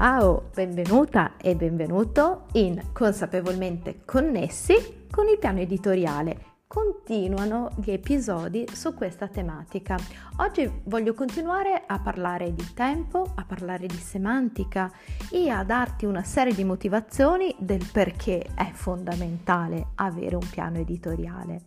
Ciao, benvenuta e benvenuto in Consapevolmente Connessi con il piano editoriale. Continuano gli episodi su questa tematica. Oggi voglio continuare a parlare di tempo, a parlare di semantica e a darti una serie di motivazioni del perché è fondamentale avere un piano editoriale.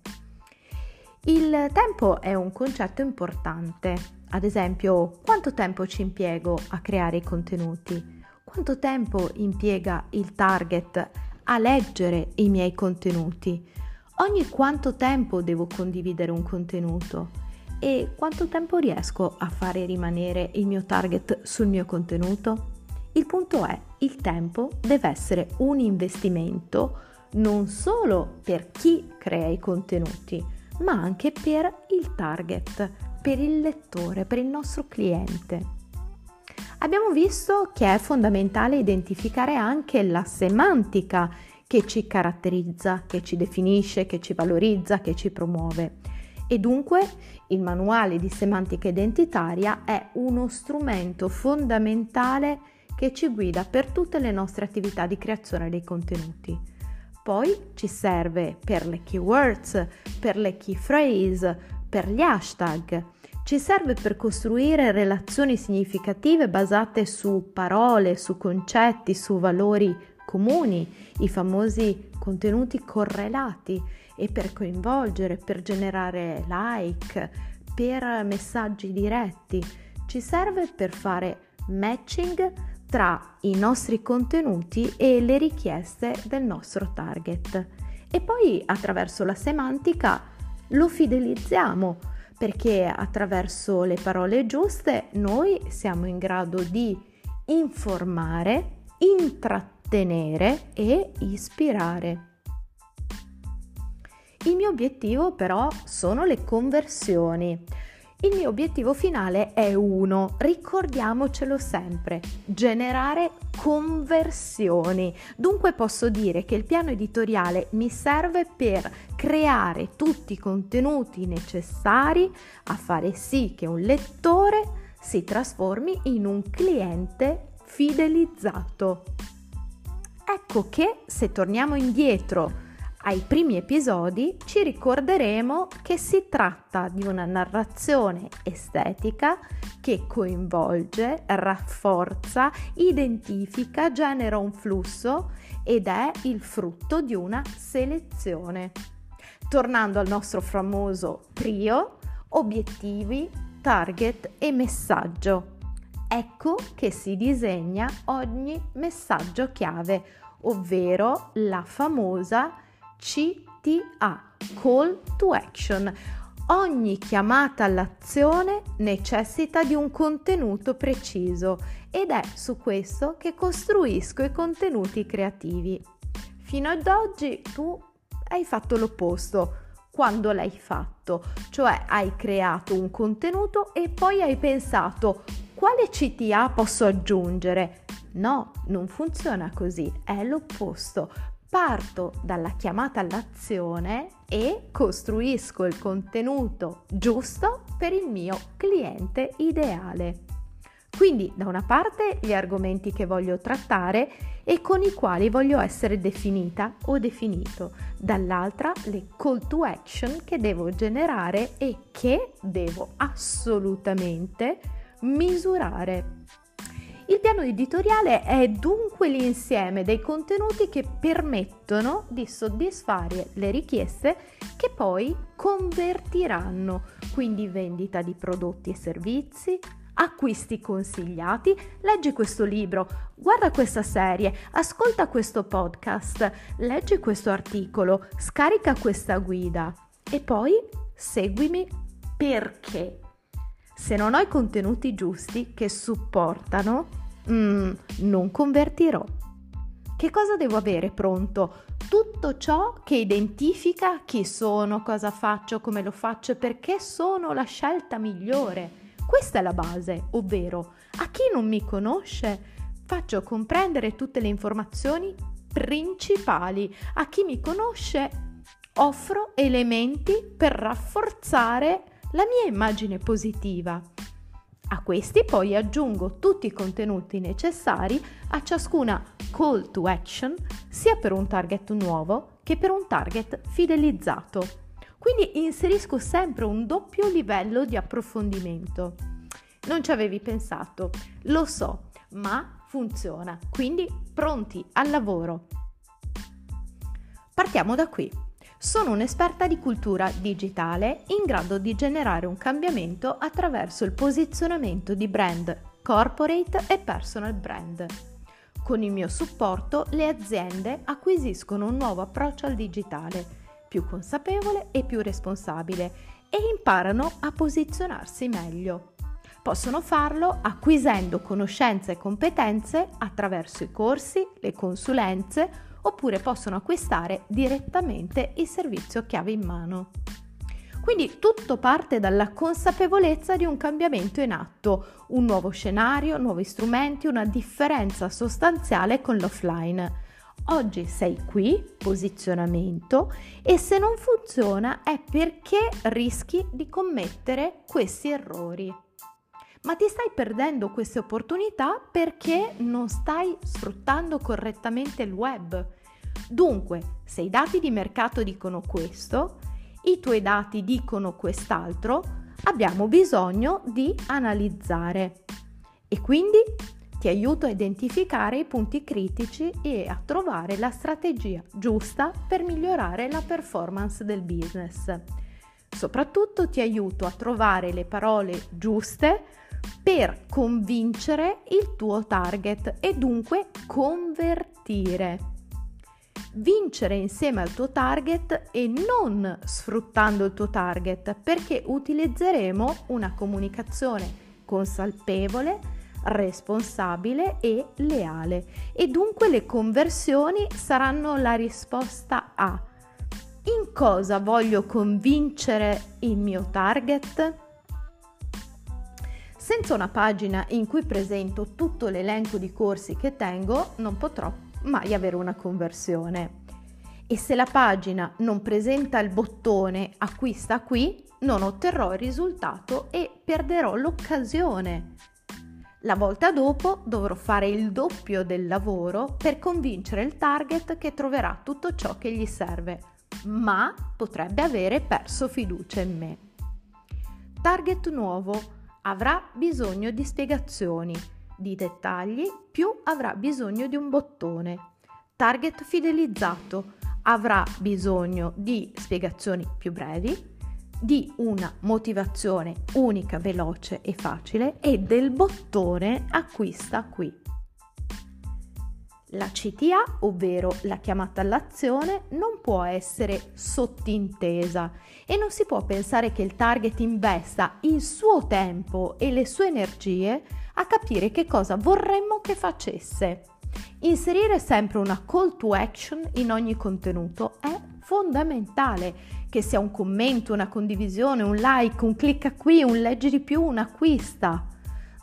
Il tempo è un concetto importante. Ad esempio, quanto tempo ci impiego a creare i contenuti? Quanto tempo impiega il target a leggere i miei contenuti? Ogni quanto tempo devo condividere un contenuto? E quanto tempo riesco a fare rimanere il mio target sul mio contenuto? Il punto è, il tempo deve essere un investimento non solo per chi crea i contenuti, ma anche per il target, per il lettore, per il nostro cliente. Abbiamo visto che è fondamentale identificare anche la semantica che ci caratterizza, che ci definisce, che ci valorizza, che ci promuove. E dunque il manuale di semantica identitaria è uno strumento fondamentale che ci guida per tutte le nostre attività di creazione dei contenuti. Poi ci serve per le keywords, per le key phrase, per gli hashtag ci serve per costruire relazioni significative basate su parole, su concetti, su valori comuni, i famosi contenuti correlati e per coinvolgere, per generare like, per messaggi diretti. Ci serve per fare matching tra i nostri contenuti e le richieste del nostro target. E poi attraverso la semantica lo fidelizziamo perché attraverso le parole giuste noi siamo in grado di informare, intrattenere e ispirare. Il mio obiettivo però sono le conversioni. Il mio obiettivo finale è uno, ricordiamocelo sempre, generare conversioni. Dunque posso dire che il piano editoriale mi serve per creare tutti i contenuti necessari a fare sì che un lettore si trasformi in un cliente fidelizzato. Ecco che se torniamo indietro ai primi episodi ci ricorderemo che si tratta di una narrazione estetica che coinvolge, rafforza, identifica, genera un flusso ed è il frutto di una selezione. Tornando al nostro famoso trio, obiettivi, target e messaggio. Ecco che si disegna ogni messaggio chiave, ovvero la famosa CTA, Call to Action. Ogni chiamata all'azione necessita di un contenuto preciso ed è su questo che costruisco i contenuti creativi. Fino ad oggi tu hai fatto l'opposto. Quando l'hai fatto, cioè hai creato un contenuto e poi hai pensato quale CTA posso aggiungere? No, non funziona così, è l'opposto parto dalla chiamata all'azione e costruisco il contenuto giusto per il mio cliente ideale. Quindi da una parte gli argomenti che voglio trattare e con i quali voglio essere definita o definito, dall'altra le call to action che devo generare e che devo assolutamente misurare. Il piano editoriale è dunque l'insieme dei contenuti che permettono di soddisfare le richieste che poi convertiranno, quindi vendita di prodotti e servizi, acquisti consigliati, leggi questo libro, guarda questa serie, ascolta questo podcast, leggi questo articolo, scarica questa guida e poi seguimi perché. Se non ho i contenuti giusti che supportano mm, non convertirò. Che cosa devo avere pronto? Tutto ciò che identifica chi sono, cosa faccio, come lo faccio, perché sono la scelta migliore. Questa è la base, ovvero a chi non mi conosce faccio comprendere tutte le informazioni principali, a chi mi conosce offro elementi per rafforzare la mia immagine positiva. A questi poi aggiungo tutti i contenuti necessari a ciascuna call to action, sia per un target nuovo che per un target fidelizzato. Quindi inserisco sempre un doppio livello di approfondimento. Non ci avevi pensato, lo so, ma funziona. Quindi pronti al lavoro. Partiamo da qui. Sono un'esperta di cultura digitale in grado di generare un cambiamento attraverso il posizionamento di brand corporate e personal brand. Con il mio supporto le aziende acquisiscono un nuovo approccio al digitale, più consapevole e più responsabile, e imparano a posizionarsi meglio. Possono farlo acquisendo conoscenze e competenze attraverso i corsi, le consulenze oppure possono acquistare direttamente il servizio chiave in mano. Quindi tutto parte dalla consapevolezza di un cambiamento in atto, un nuovo scenario, nuovi strumenti, una differenza sostanziale con l'offline. Oggi sei qui, posizionamento, e se non funziona è perché rischi di commettere questi errori. Ma ti stai perdendo queste opportunità perché non stai sfruttando correttamente il web. Dunque, se i dati di mercato dicono questo, i tuoi dati dicono quest'altro, abbiamo bisogno di analizzare. E quindi ti aiuto a identificare i punti critici e a trovare la strategia giusta per migliorare la performance del business. Soprattutto ti aiuto a trovare le parole giuste per convincere il tuo target e dunque convertire vincere insieme al tuo target e non sfruttando il tuo target perché utilizzeremo una comunicazione consapevole, responsabile e leale e dunque le conversioni saranno la risposta a in cosa voglio convincere il mio target? Senza una pagina in cui presento tutto l'elenco di corsi che tengo non potrò mai avere una conversione. E se la pagina non presenta il bottone acquista qui, non otterrò il risultato e perderò l'occasione. La volta dopo dovrò fare il doppio del lavoro per convincere il target che troverà tutto ciò che gli serve, ma potrebbe avere perso fiducia in me. Target nuovo avrà bisogno di spiegazioni di dettagli, più avrà bisogno di un bottone. Target fidelizzato avrà bisogno di spiegazioni più brevi, di una motivazione unica, veloce e facile e del bottone acquista qui. La CTA, ovvero la chiamata all'azione, non può essere sottintesa e non si può pensare che il target investa il suo tempo e le sue energie a capire che cosa vorremmo che facesse. Inserire sempre una call to action in ogni contenuto è fondamentale, che sia un commento, una condivisione, un like, un clicca qui, un leggi di più, un acquista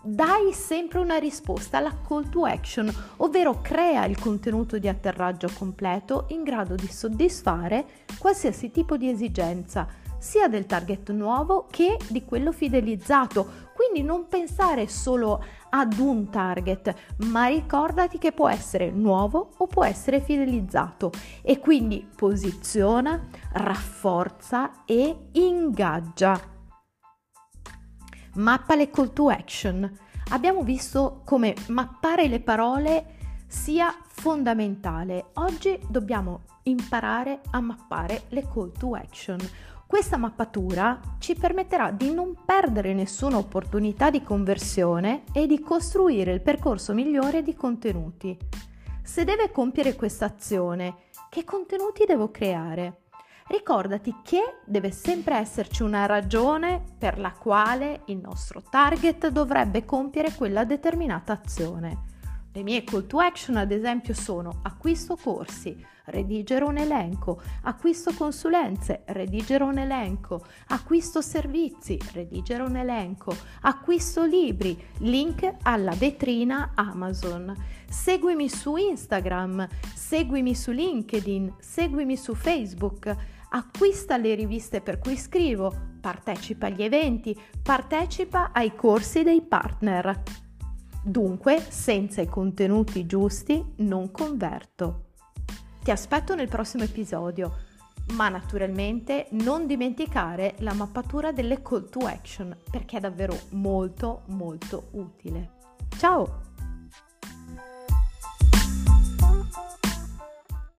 dai sempre una risposta alla call to action, ovvero crea il contenuto di atterraggio completo in grado di soddisfare qualsiasi tipo di esigenza, sia del target nuovo che di quello fidelizzato. Quindi non pensare solo ad un target, ma ricordati che può essere nuovo o può essere fidelizzato e quindi posiziona, rafforza e ingaggia mappa le call to action. Abbiamo visto come mappare le parole sia fondamentale. Oggi dobbiamo imparare a mappare le call to action. Questa mappatura ci permetterà di non perdere nessuna opportunità di conversione e di costruire il percorso migliore di contenuti. Se deve compiere questa azione, che contenuti devo creare? Ricordati che deve sempre esserci una ragione per la quale il nostro target dovrebbe compiere quella determinata azione. Le mie call to action ad esempio sono acquisto corsi, redigere un elenco, acquisto consulenze, redigere un elenco, acquisto servizi, redigere un elenco, acquisto libri, link alla vetrina Amazon. Seguimi su Instagram, seguimi su LinkedIn, seguimi su Facebook acquista le riviste per cui scrivo, partecipa agli eventi, partecipa ai corsi dei partner. Dunque, senza i contenuti giusti non converto. Ti aspetto nel prossimo episodio, ma naturalmente non dimenticare la mappatura delle call to action perché è davvero molto molto utile. Ciao!